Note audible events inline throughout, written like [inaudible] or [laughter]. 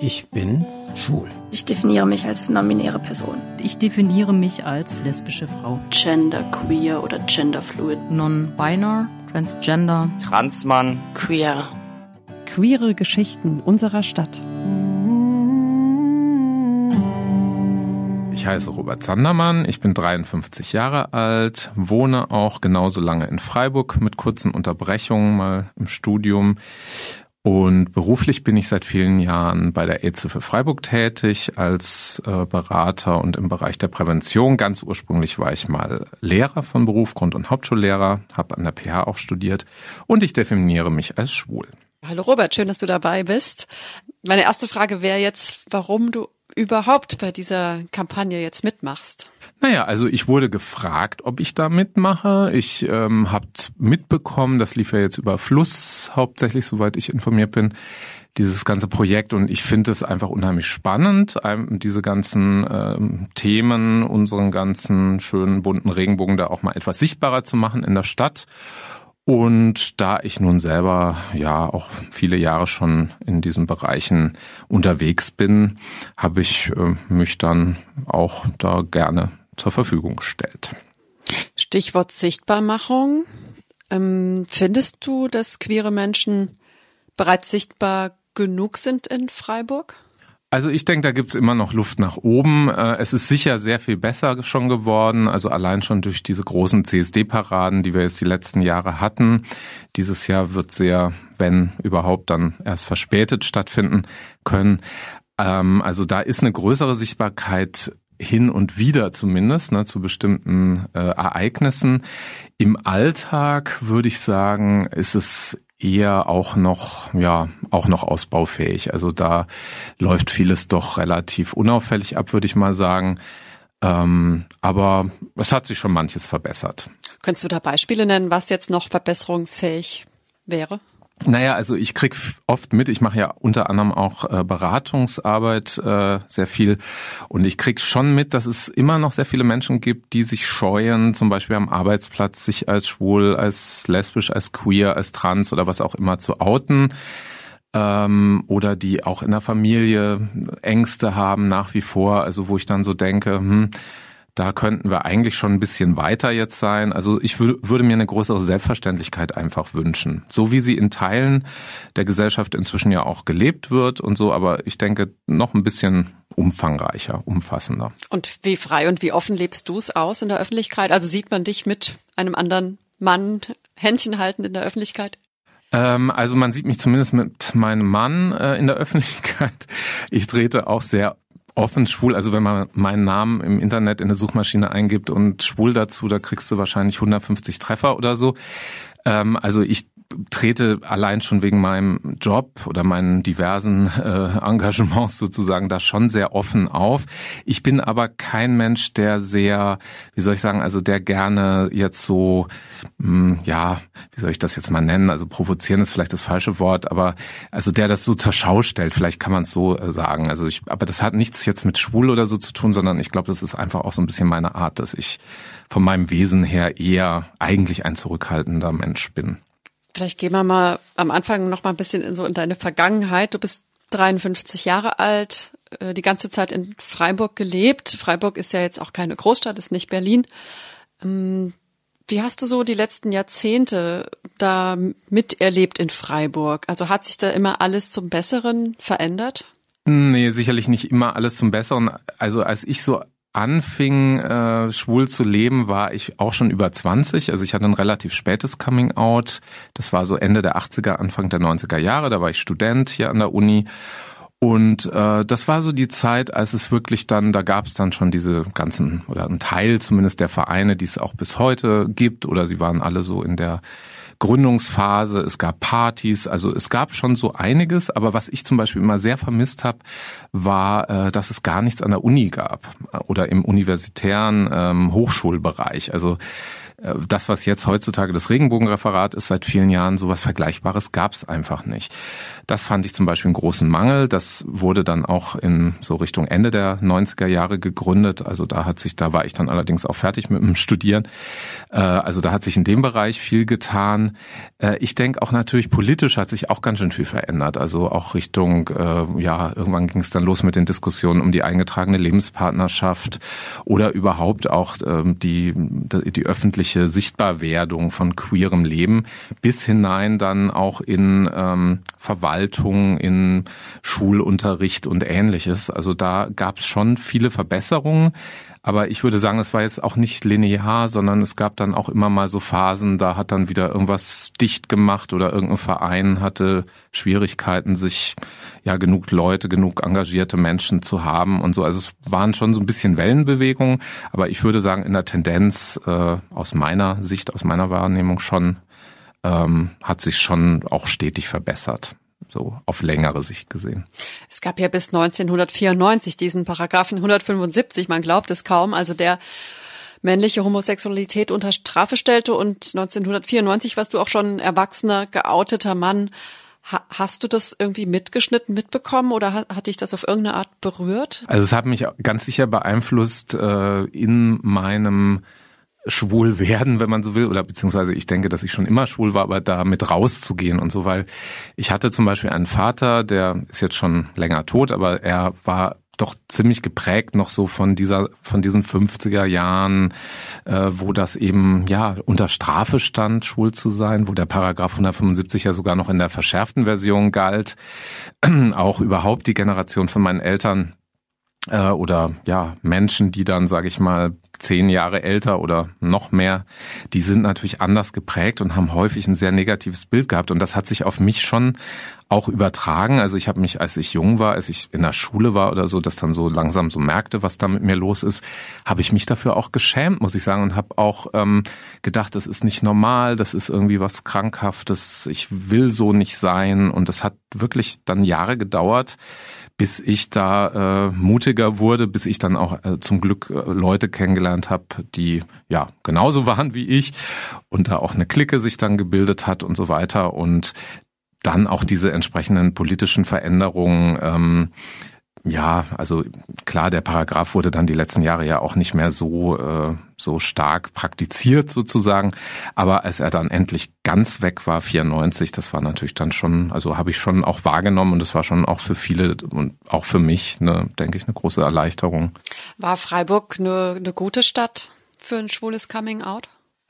Ich bin schwul. Ich definiere mich als nominäre Person. Ich definiere mich als lesbische Frau. Gender queer oder genderfluid. Non-binary, transgender. Transmann. Queer. Queere Geschichten unserer Stadt. Ich heiße Robert Sandermann, ich bin 53 Jahre alt, wohne auch genauso lange in Freiburg mit kurzen Unterbrechungen mal im Studium und beruflich bin ich seit vielen Jahren bei der AIDS-Hilfe Freiburg tätig als äh, Berater und im Bereich der Prävention. Ganz ursprünglich war ich mal Lehrer von Beruf, Grund- und Hauptschullehrer, habe an der PH auch studiert und ich definiere mich als schwul. Hallo Robert, schön, dass du dabei bist. Meine erste Frage wäre jetzt, warum du überhaupt bei dieser Kampagne jetzt mitmachst. Naja, also ich wurde gefragt, ob ich da mitmache. Ich ähm, habe mitbekommen, das lief ja jetzt über Fluss hauptsächlich, soweit ich informiert bin, dieses ganze Projekt. Und ich finde es einfach unheimlich spannend, diese ganzen ähm, Themen, unseren ganzen schönen bunten Regenbogen da auch mal etwas sichtbarer zu machen in der Stadt. Und da ich nun selber ja auch viele Jahre schon in diesen Bereichen unterwegs bin, habe ich äh, mich dann auch da gerne zur Verfügung gestellt. Stichwort Sichtbarmachung. Ähm, findest du, dass queere Menschen bereits sichtbar genug sind in Freiburg? Also ich denke, da gibt's immer noch Luft nach oben. Äh, es ist sicher sehr viel besser schon geworden, also allein schon durch diese großen CSD-Paraden, die wir jetzt die letzten Jahre hatten. Dieses Jahr wird sehr, wenn überhaupt, dann erst verspätet stattfinden können. Ähm, also da ist eine größere Sichtbarkeit hin und wieder zumindest ne, zu bestimmten äh, Ereignissen. Im Alltag würde ich sagen, ist es eher auch noch, ja, auch noch ausbaufähig. Also da läuft vieles doch relativ unauffällig ab, würde ich mal sagen. Ähm, aber es hat sich schon manches verbessert. Könntest du da Beispiele nennen, was jetzt noch verbesserungsfähig wäre? Naja, also ich krieg oft mit, ich mache ja unter anderem auch äh, Beratungsarbeit äh, sehr viel. Und ich krieg schon mit, dass es immer noch sehr viele Menschen gibt, die sich scheuen, zum Beispiel am Arbeitsplatz sich als schwul, als lesbisch, als queer, als trans oder was auch immer zu outen. Ähm, oder die auch in der Familie Ängste haben nach wie vor, also wo ich dann so denke, hm, da könnten wir eigentlich schon ein bisschen weiter jetzt sein. Also ich würde mir eine größere Selbstverständlichkeit einfach wünschen. So wie sie in Teilen der Gesellschaft inzwischen ja auch gelebt wird und so, aber ich denke noch ein bisschen umfangreicher, umfassender. Und wie frei und wie offen lebst du es aus in der Öffentlichkeit? Also sieht man dich mit einem anderen Mann Händchen halten in der Öffentlichkeit? Ähm, also man sieht mich zumindest mit meinem Mann äh, in der Öffentlichkeit. Ich trete auch sehr offen schwul, also wenn man meinen Namen im Internet in der Suchmaschine eingibt und schwul dazu, da kriegst du wahrscheinlich 150 Treffer oder so. Ähm, also ich trete allein schon wegen meinem Job oder meinen diversen äh, Engagements sozusagen da schon sehr offen auf. Ich bin aber kein Mensch, der sehr, wie soll ich sagen, also der gerne jetzt so, mh, hm, ja, wie soll ich das jetzt mal nennen? Also provozieren ist vielleicht das falsche Wort, aber also der das so zur Schau stellt, vielleicht kann man es so äh, sagen. Also ich, aber das hat nichts jetzt mit schwul oder so zu tun, sondern ich glaube, das ist einfach auch so ein bisschen meine Art, dass ich von meinem Wesen her eher eigentlich ein zurückhaltender Mensch bin. Vielleicht gehen wir mal am Anfang noch mal ein bisschen in so in deine Vergangenheit. Du bist 53 Jahre alt, äh, die ganze Zeit in Freiburg gelebt. Freiburg ist ja jetzt auch keine Großstadt, ist nicht Berlin. Ähm, wie hast du so die letzten Jahrzehnte da miterlebt in Freiburg? Also hat sich da immer alles zum Besseren verändert? Nee, sicherlich nicht immer alles zum Besseren. Also als ich so anfing, äh, schwul zu leben, war ich auch schon über 20. Also ich hatte ein relativ spätes Coming Out. Das war so Ende der 80er, Anfang der 90er Jahre. Da war ich Student hier an der Uni. Und äh, das war so die Zeit, als es wirklich dann, da gab es dann schon diese ganzen, oder ein Teil zumindest der Vereine, die es auch bis heute gibt, oder sie waren alle so in der Gründungsphase, es gab Partys, also es gab schon so einiges, aber was ich zum Beispiel immer sehr vermisst habe, war, äh, dass es gar nichts an der Uni gab oder im universitären ähm, Hochschulbereich. Also äh, das, was jetzt heutzutage das Regenbogenreferat ist, seit vielen Jahren sowas Vergleichbares gab es einfach nicht. Das fand ich zum Beispiel einen großen Mangel. Das wurde dann auch in so Richtung Ende der 90er Jahre gegründet. Also da hat sich, da war ich dann allerdings auch fertig mit dem Studieren. Äh, also da hat sich in dem Bereich viel getan. Äh, ich denke auch natürlich politisch hat sich auch ganz schön viel verändert. Also auch Richtung, ja, irgendwann ging es dann los mit den Diskussionen um die eingetragene Lebenspartnerschaft oder überhaupt auch ähm, die, die öffentliche Sichtbarwerdung von queerem Leben bis hinein dann auch in ähm, Verwaltung, in Schulunterricht und ähnliches. Also da gab es schon viele Verbesserungen. Aber ich würde sagen, es war jetzt auch nicht linear, sondern es gab dann auch immer mal so Phasen, da hat dann wieder irgendwas dicht gemacht oder irgendein Verein hatte Schwierigkeiten, sich ja genug Leute, genug engagierte Menschen zu haben und so. Also es waren schon so ein bisschen Wellenbewegungen, aber ich würde sagen, in der Tendenz äh, aus meiner Sicht, aus meiner Wahrnehmung schon, ähm, hat sich schon auch stetig verbessert so auf längere Sicht gesehen. Es gab ja bis 1994 diesen Paragraphen 175, man glaubt es kaum, also der männliche Homosexualität unter Strafe stellte und 1994 warst du auch schon erwachsener, geouteter Mann. hast du das irgendwie mitgeschnitten, mitbekommen oder hat, hat dich das auf irgendeine Art berührt? Also es hat mich ganz sicher beeinflusst äh, in meinem schwul werden, wenn man so will, oder beziehungsweise ich denke, dass ich schon immer schwul war, aber da mit rauszugehen und so, weil ich hatte zum Beispiel einen Vater, der ist jetzt schon länger tot, aber er war doch ziemlich geprägt noch so von dieser von diesen 50er Jahren, äh, wo das eben ja unter Strafe stand, schwul zu sein, wo der Paragraph 175 ja sogar noch in der verschärften Version galt. [clears throat] Auch überhaupt die Generation von meinen Eltern äh, oder ja Menschen, die dann, sage ich mal, zehn Jahre älter oder noch mehr, die sind natürlich anders geprägt und haben häufig ein sehr negatives Bild gehabt. Und das hat sich auf mich schon auch übertragen. Also ich habe mich, als ich jung war, als ich in der Schule war oder so, das dann so langsam so merkte, was da mit mir los ist, habe ich mich dafür auch geschämt, muss ich sagen, und habe auch ähm, gedacht, das ist nicht normal, das ist irgendwie was Krankhaftes, ich will so nicht sein. Und das hat wirklich dann Jahre gedauert, bis ich da äh, mutiger wurde, bis ich dann auch äh, zum Glück äh, Leute kennengelernt habe, die ja genauso [laughs] waren wie ich und da auch eine Clique sich dann gebildet hat und so weiter. Und dann auch diese entsprechenden politischen Veränderungen ähm, ja, also klar, der Paragraph wurde dann die letzten Jahre ja auch nicht mehr so äh, so stark praktiziert sozusagen, aber als er dann endlich ganz weg war, 94, das war natürlich dann schon, also habe ich schon auch wahrgenommen und das war schon auch für viele und auch für mich, ne, denke ich, eine große Erleichterung. War Freiburg eine, eine gute Stadt für ein schwules Coming Out?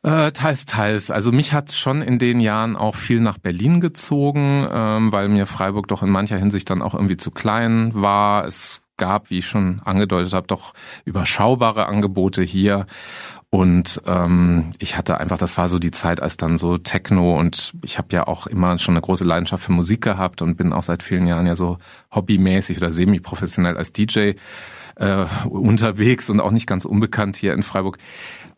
Äh, teils, teils. Also mich hat schon in den Jahren auch viel nach Berlin gezogen, ähm, weil mir Freiburg doch in mancher Hinsicht dann auch irgendwie zu klein war. Es gab, wie ich schon angedeutet habe, doch überschaubare Angebote hier. Und ähm, ich hatte einfach, das war so die Zeit, als dann so Techno und ich habe ja auch immer schon eine große Leidenschaft für Musik gehabt und bin auch seit vielen Jahren ja so hobbymäßig oder semi-professionell als DJ äh, unterwegs und auch nicht ganz unbekannt hier in Freiburg.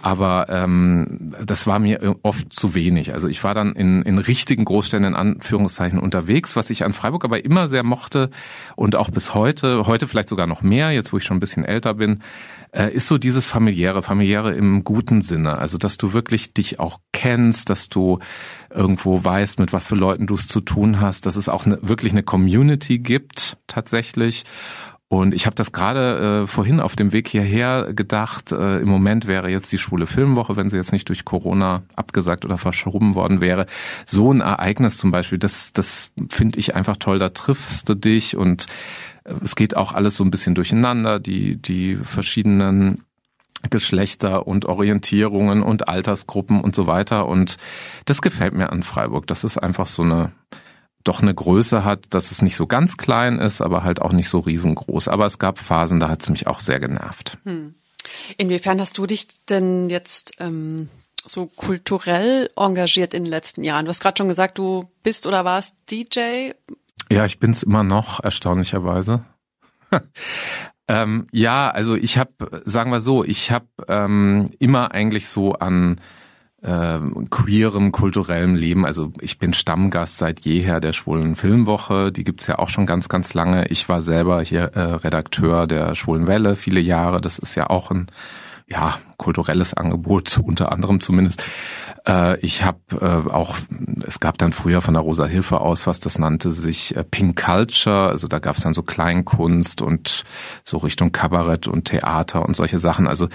Aber ähm, das war mir oft zu wenig. Also ich war dann in, in richtigen Großstädten in Anführungszeichen unterwegs, was ich an Freiburg aber immer sehr mochte und auch bis heute, heute vielleicht sogar noch mehr, jetzt wo ich schon ein bisschen älter bin, äh, ist so dieses familiäre, familiäre im guten Sinne. Also dass du wirklich dich auch kennst, dass du irgendwo weißt, mit was für Leuten du es zu tun hast, dass es auch eine, wirklich eine Community gibt tatsächlich und ich habe das gerade äh, vorhin auf dem Weg hierher gedacht, äh, im Moment wäre jetzt die schwule Filmwoche, wenn sie jetzt nicht durch Corona abgesagt oder verschoben worden wäre. So ein Ereignis zum Beispiel, das, das finde ich einfach toll, da triffst du dich und äh, es geht auch alles so ein bisschen durcheinander, die, die verschiedenen Geschlechter und Orientierungen und Altersgruppen und so weiter. Und das gefällt mir an Freiburg. Das ist einfach so eine doch eine Größe hat, dass es nicht so ganz klein ist, aber halt auch nicht so riesengroß. Aber es gab Phasen, da hat es mich auch sehr genervt. Hm. Inwiefern hast du dich denn jetzt ähm, so kulturell engagiert in den letzten Jahren? Du hast gerade schon gesagt, du bist oder warst DJ. Ja, ich bin's immer noch, erstaunlicherweise. [laughs] ähm, ja, also ich habe, sagen wir so, ich habe ähm, immer eigentlich so an äh, queerem kulturellem Leben. Also ich bin Stammgast seit jeher der Schwulen Filmwoche. Die gibt's ja auch schon ganz, ganz lange. Ich war selber hier äh, Redakteur der Schwulen Welle viele Jahre. Das ist ja auch ein ja, kulturelles Angebot, [laughs] unter anderem zumindest. Äh, ich habe äh, auch, es gab dann früher von der Rosa Hilfe aus was, das nannte sich äh, Pink Culture. Also da gab es dann so Kleinkunst und so Richtung Kabarett und Theater und solche Sachen. Also,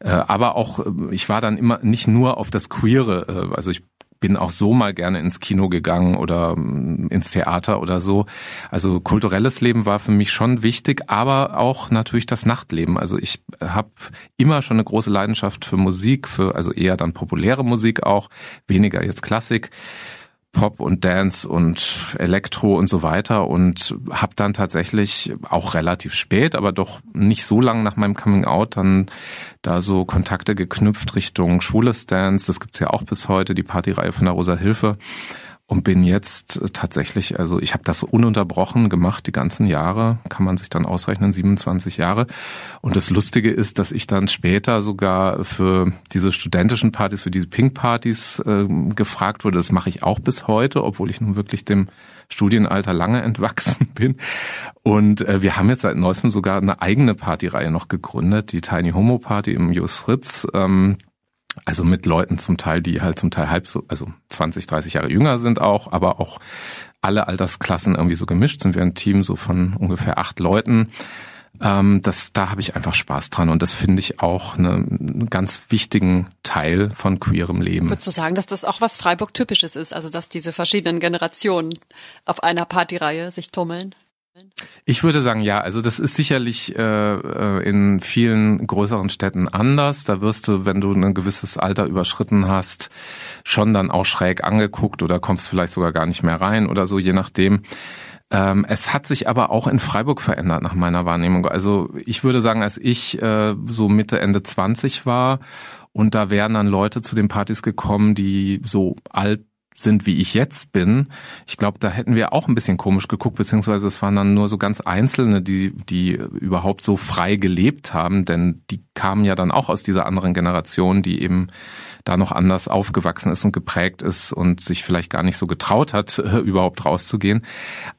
äh, aber auch, äh, ich war dann immer nicht nur auf das Queere, äh, also ich bin auch so mal gerne ins Kino gegangen oder mm, ins Theater oder so. Also kulturelles Leben war für mich schon wichtig, aber auch natürlich das Nachtleben. Also ich habe immer schon eine große Leidenschaft für Musik, für also eher dann populäre Musik auch, weniger jetzt Klassik. Pop und Dance und Elektro und so weiter und habe dann tatsächlich auch relativ spät, aber doch nicht so lang nach meinem Coming Out dann da so Kontakte geknüpft Richtung schwules Dance. Das gibt's ja auch bis heute, die Partyreihe von der Rosa Hilfe und bin jetzt tatsächlich, also ich habe das ununterbrochen gemacht die ganzen Jahre, kann man sich dann ausrechnen, 27 Jahre. Und das Lustige ist, dass ich dann später sogar für diese studentischen Partys, für diese Pink-Partys äh, gefragt wurde. Das mache ich auch bis heute, obwohl ich nun wirklich dem Studienalter lange [laughs] entwachsen bin. Und äh, wir haben jetzt seit neuestem sogar eine eigene Partyreihe noch gegründet, die Tiny Homo Party im Jus Fritz. Ähm, also mit Leuten zum Teil, die halt zum Teil halb so, also 20, 30 Jahre jünger sind auch, aber auch alle Altersklassen irgendwie so gemischt sind wir ein Team so von ungefähr acht Leuten. Ähm, das, da habe ich einfach Spaß dran und das finde ich auch eine, einen ganz wichtigen Teil von queerem Leben. Würdest du sagen, dass das auch was Freiburg-typisches ist, also dass diese verschiedenen Generationen auf einer Partyreihe sich tummeln? Ich würde sagen, ja. Also das ist sicherlich äh, äh, in vielen größeren Städten anders. Da wirst du, wenn du ein gewisses Alter überschritten hast, schon dann auch schräg angeguckt oder kommst vielleicht sogar gar nicht mehr rein oder so, je nachdem. Ähm, es hat sich aber auch in Freiburg verändert nach meiner Wahrnehmung. Also ich würde sagen, als ich äh, so Mitte, Ende 20 war und da wären dann Leute zu den Partys gekommen, die so alt sind, wie ich jetzt bin, ich glaube, da hätten wir auch ein bisschen komisch geguckt, beziehungsweise es waren dann nur so ganz Einzelne, die, die überhaupt so frei gelebt haben, denn die kamen ja dann auch aus dieser anderen Generation, die eben da noch anders aufgewachsen ist und geprägt ist und sich vielleicht gar nicht so getraut hat, [laughs] überhaupt rauszugehen.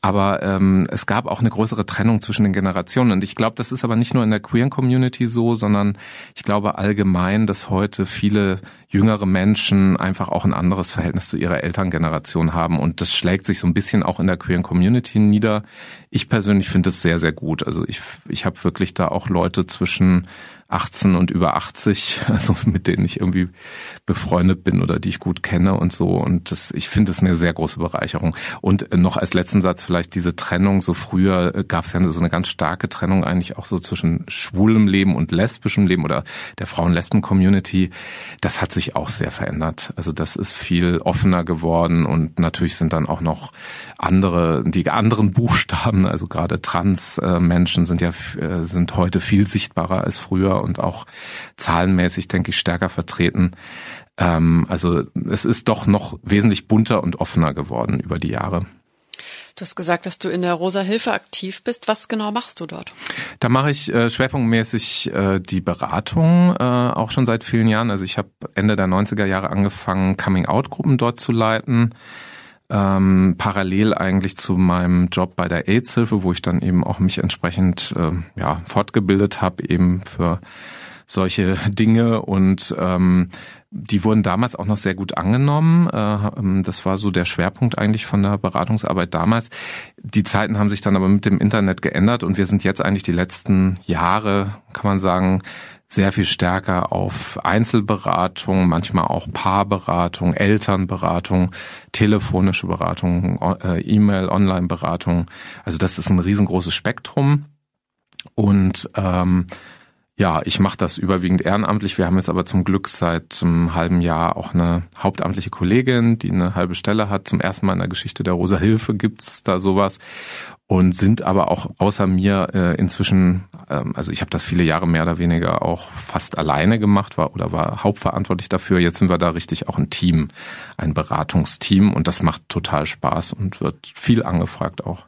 Aber ähm, es gab auch eine größere Trennung zwischen den Generationen. Und ich glaube, das ist aber nicht nur in der queeren Community so, sondern ich glaube allgemein, dass heute viele jüngere Menschen einfach auch ein anderes Verhältnis zu ihrer Elterngeneration haben. Und das schlägt sich so ein bisschen auch in der queeren Community nieder. Ich persönlich finde es sehr, sehr gut. Also ich, ich habe wirklich da auch Leute zwischen 18 und über 80, [laughs] also mit denen ich irgendwie befreundet bin oder die ich gut kenne und so. Und das, ich finde das eine sehr große Bereicherung. Und noch als letzten Satz vielleicht diese Trennung. So früher äh, gab es ja so eine ganz starke Trennung eigentlich auch so zwischen schwulem Leben und lesbischem Leben oder der Frauen-Lesben-Community. Das hat sich auch sehr verändert. Also das ist viel offener geworden und natürlich sind dann auch noch andere, die anderen Buchstaben, also gerade Trans-Menschen sind ja, äh, sind heute viel sichtbarer als früher und auch zahlenmäßig, denke ich, stärker vertreten. Ähm, also es ist doch noch wesentlich bunter und offener geworden über die Jahre. Du hast gesagt, dass du in der Rosa Hilfe aktiv bist. Was genau machst du dort? Da mache ich äh, schwerpunktmäßig äh, die Beratung, äh, auch schon seit vielen Jahren. Also ich habe Ende der 90er Jahre angefangen, Coming-out-Gruppen dort zu leiten. Ähm, parallel eigentlich zu meinem Job bei der AIDS-Hilfe, wo ich dann eben auch mich entsprechend äh, ja, fortgebildet habe, eben für solche [laughs] Dinge und ähm, die wurden damals auch noch sehr gut angenommen. Äh, ähm, das war so der Schwerpunkt eigentlich von der Beratungsarbeit damals. Die Zeiten haben sich dann aber mit dem Internet geändert und wir sind jetzt eigentlich die letzten Jahre, kann man sagen, sehr viel stärker auf Einzelberatung, manchmal auch Paarberatung, Elternberatung, telefonische Beratung, äh, E-Mail, Online-Beratung. Also das ist ein riesengroßes Spektrum. Und ähm, ja, ich mache das überwiegend ehrenamtlich. Wir haben jetzt aber zum Glück seit einem halben Jahr auch eine hauptamtliche Kollegin, die eine halbe Stelle hat. Zum ersten Mal in der Geschichte der Rosa Hilfe gibt's da sowas und sind aber auch außer mir äh, inzwischen, ähm, also ich habe das viele Jahre mehr oder weniger auch fast alleine gemacht war oder war hauptverantwortlich dafür. Jetzt sind wir da richtig auch ein Team, ein Beratungsteam und das macht total Spaß und wird viel angefragt auch.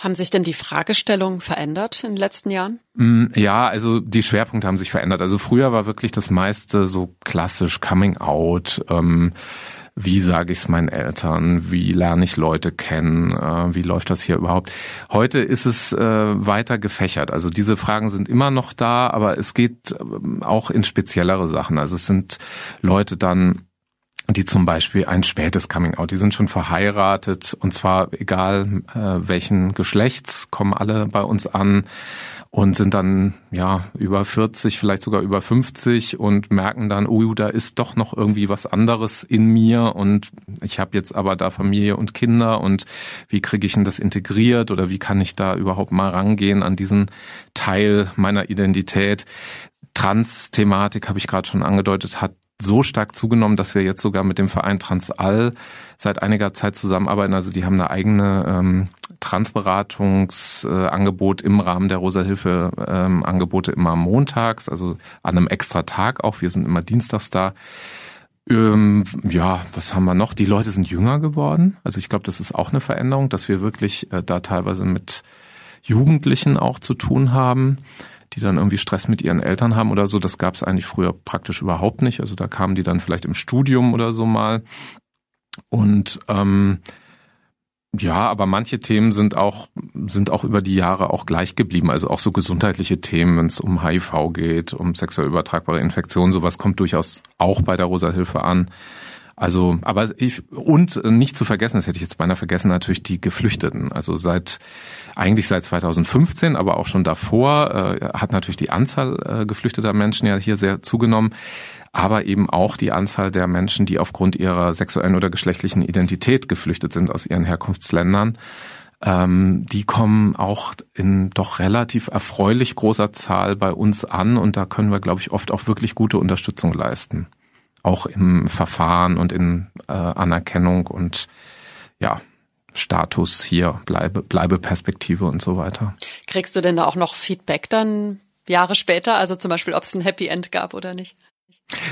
Haben sich denn die Fragestellungen verändert in den letzten Jahren? Mm, ja, also die Schwerpunkte haben sich verändert. Also früher war wirklich das meiste so klassisch Coming Out. Ähm, wie sage ich es meinen Eltern, wie lerne ich Leute kennen, äh, wie läuft das hier überhaupt. Heute ist es äh, weiter gefächert. Also diese Fragen sind immer noch da, aber es geht äh, auch in speziellere Sachen. Also es sind Leute dann die zum Beispiel ein spätes Coming Out, die sind schon verheiratet und zwar egal äh, welchen Geschlechts, kommen alle bei uns an und sind dann ja über 40, vielleicht sogar über 50 und merken dann, oh, da ist doch noch irgendwie was anderes in mir und ich habe jetzt aber da Familie und Kinder und wie kriege ich denn das integriert oder wie kann ich da überhaupt mal rangehen an diesen Teil meiner Identität? Trans-Thematik habe ich gerade schon angedeutet, hat so stark zugenommen, dass wir jetzt sogar mit dem Verein Transall seit einiger Zeit zusammenarbeiten. Also die haben eine eigene ähm, Transberatungsangebot im Rahmen der Rosa-Hilfe ähm, Angebote immer montags, also an einem extra Tag auch. Wir sind immer dienstags da. Ähm, ja, was haben wir noch? Die Leute sind jünger geworden. Also ich glaube, das ist auch eine Veränderung, dass wir wirklich äh, da teilweise mit Jugendlichen auch zu tun haben, die dann irgendwie Stress mit ihren Eltern haben oder so. Das gab es eigentlich früher praktisch überhaupt nicht. Also da kamen die dann vielleicht im Studium oder so mal. Und ähm, ja, aber manche Themen sind auch, sind auch über die Jahre auch gleich geblieben. Also auch so gesundheitliche Themen, wenn es um HIV geht, um sexuell übertragbare Infektionen, sowas kommt durchaus auch bei der Rosa Hilfe an. Also, aber ich, und nicht zu vergessen, das hätte ich jetzt beinahe vergessen, natürlich die Geflüchteten. Also seit, eigentlich seit 2015, aber auch schon davor, äh, hat natürlich die Anzahl äh, geflüchteter Menschen ja hier sehr zugenommen aber eben auch die Anzahl der Menschen, die aufgrund ihrer sexuellen oder geschlechtlichen Identität geflüchtet sind aus ihren Herkunftsländern. Ähm, die kommen auch in doch relativ erfreulich großer Zahl bei uns an und da können wir, glaube ich, oft auch wirklich gute Unterstützung leisten. Auch im Verfahren und in äh, Anerkennung und ja, Status hier, bleibe, bleibe Perspektive und so weiter. Kriegst du denn da auch noch Feedback dann Jahre später? Also zum Beispiel, ob es ein Happy End gab oder nicht?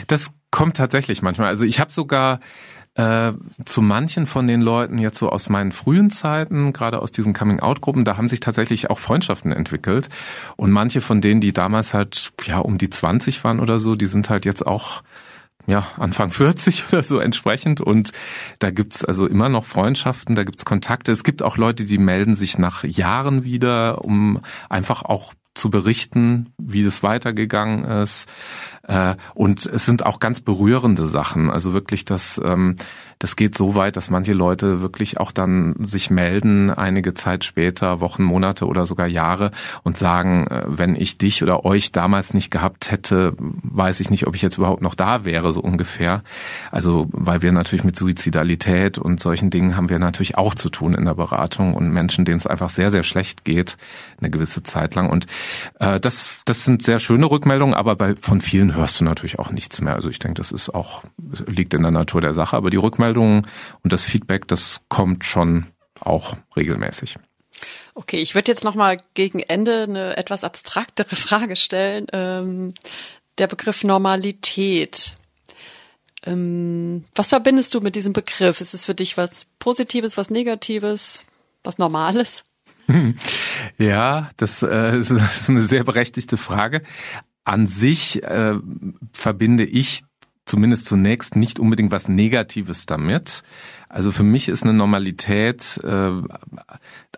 Das kommt tatsächlich manchmal. Also ich habe sogar äh, zu manchen von den Leuten jetzt so aus meinen frühen Zeiten, gerade aus diesen Coming-out-Gruppen, da haben sich tatsächlich auch Freundschaften entwickelt. Und manche von denen, die damals halt ja um die 20 waren oder so, die sind halt jetzt auch ja, Anfang [laughs] 40 oder so entsprechend. Und da gibt's also immer noch Freundschaften, da gibt's Kontakte. Es gibt auch Leute, die melden sich nach Jahren wieder, um einfach auch zu berichten, wie es weitergegangen ist. Äh, und es sind auch ganz berührende Sachen. Also wirklich, das, ähm, das geht so weit, dass manche Leute wirklich auch dann sich melden, einige Zeit später, Wochen, Monate oder sogar Jahre und sagen, äh, wenn ich dich oder euch damals nicht gehabt hätte, weiß ich nicht, ob ich jetzt überhaupt noch da wäre, so ungefähr. Also, weil wir natürlich mit Suizidalität und solchen Dingen haben wir natürlich auch zu tun in der Beratung und Menschen, denen es einfach sehr, sehr schlecht geht, eine gewisse Zeit lang. Und äh, das, das sind sehr schöne Rückmeldungen, aber bei, von vielen hörst du natürlich auch nichts mehr. Also ich denke, das ist auch, liegt in der Natur der Sache. Aber die Rückmeldungen und das Feedback, das kommt schon auch regelmäßig. Okay, ich würde jetzt nochmal gegen Ende eine etwas abstraktere [laughs] Frage stellen. Ähm, der Begriff Normalität. Ähm, was verbindest du mit diesem Begriff? Ist es für dich was Positives, was Negatives, was Normales? [laughs] Ja, das, äh, [laughs] ist eine sehr berechtigte Frage an sich äh, verbinde ich zumindest zunächst nicht unbedingt was Negatives damit. Also für mich ist eine Normalität äh,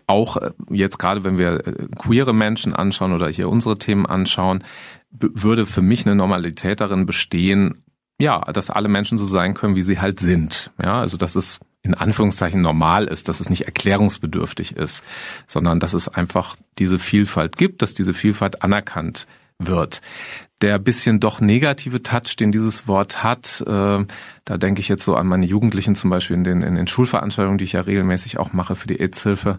auch äh, jetzt gerade, wenn wir äh, queere Menschen anschauen oder hier unsere Themen anschauen, würde für mich eine Normalität darin bestehen, ja, dass alle Menschen so sein können, wie sie halt sind. Ja, also dass es in Anführungszeichen normal ist, dass es nicht erklärungsbedürftig ist, sondern dass es einfach diese Vielfalt gibt, dass diese Vielfalt anerkannt wird. Der bisschen doch negative Touch, den dieses Wort hat, äh, da denke ich jetzt so an meine Jugendlichen zum Beispiel in den, in den Schulveranstaltungen, die ich ja regelmäßig auch mache für die AIDS-Hilfe,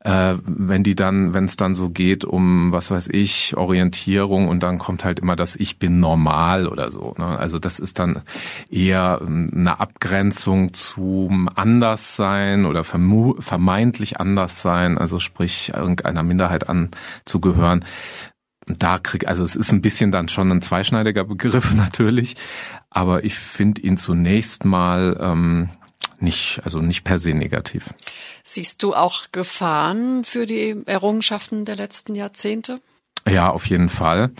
äh, wenn die dann, wenn es dann so geht um, was weiß ich, Orientierung und dann kommt halt immer das Ich bin normal oder so. Ne? Also das ist dann eher ähm, eine Abgrenzung zum Anderssein oder vermeintlich Anderssein, also sprich irgendeiner Minderheit anzugehören da krieg, also es ist ein bisschen dann schon ein zweischneidiger Begriff [laughs] natürlich, aber ich finde ihn zunächst mal ähm, nicht, also nicht per se negativ. Siehst du auch Gefahren für die Errungenschaften der letzten Jahrzehnte? Ja, auf jeden Fall.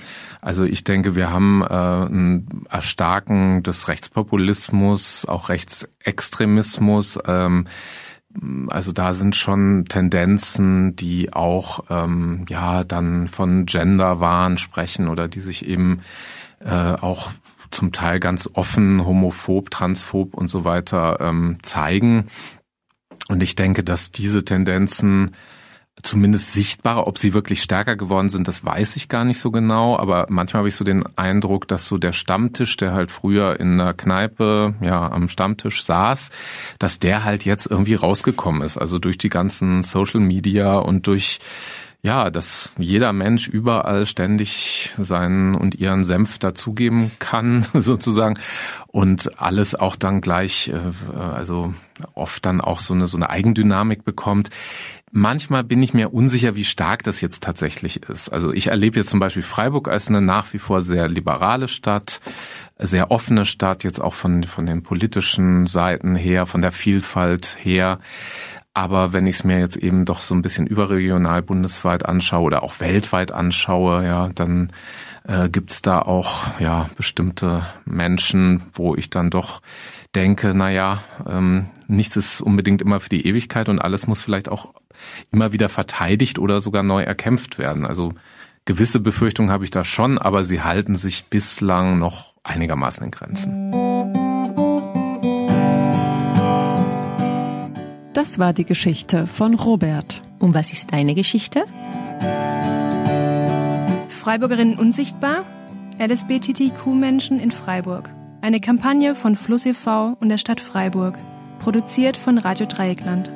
Also ich denke, wir haben äh, ein Erstarken des Rechtspopulismus, auch Rechtsextremismus. Ähm, also da sind schon Tendenzen, die auch ähm, ja dann von Genderwahn sprechen oder die sich eben äh, auch zum Teil ganz offen homophob, transphob und so weiter ähm, zeigen. Und ich denke, dass diese Tendenzen zumindest sichtbarer. Ob sie wirklich stärker geworden sind, das weiß ich gar nicht so genau. Aber manchmal habe ich so den Eindruck, dass so der Stammtisch, der halt früher in einer Kneipe, ja, am Stammtisch saß, dass der halt jetzt irgendwie rausgekommen ist. Also durch die ganzen Social Media und durch ja, dass jeder Mensch überall ständig seinen und ihren Senf dazugeben kann, [laughs] sozusagen, und alles auch dann gleich, äh, also oft dann auch so eine, so eine Eigendynamik bekommt. Manchmal bin ich mir unsicher, wie stark das jetzt tatsächlich ist. Also ich erlebe jetzt zum Beispiel Freiburg als eine nach wie vor sehr liberale Stadt, sehr offene Stadt, jetzt auch von, von den politischen Seiten her, von der Vielfalt her. Aber wenn ich es mir jetzt eben doch so ein bisschen überregional bundesweit anschaue oder auch weltweit anschaue, ja, dann äh, gibt's da auch ja bestimmte Menschen, wo ich dann doch denke, na ja, ähm, nichts ist unbedingt immer für die Ewigkeit und alles muss vielleicht auch immer wieder verteidigt oder sogar neu erkämpft werden. Also gewisse Befürchtungen habe ich da schon, aber sie halten sich bislang noch einigermaßen in Grenzen. Das war die Geschichte von Robert. Und was ist deine Geschichte? Freiburgerinnen unsichtbar? LSBTTQ-Menschen in Freiburg. Eine Kampagne von Fluss e.V. und der Stadt Freiburg. Produziert von Radio Dreieckland.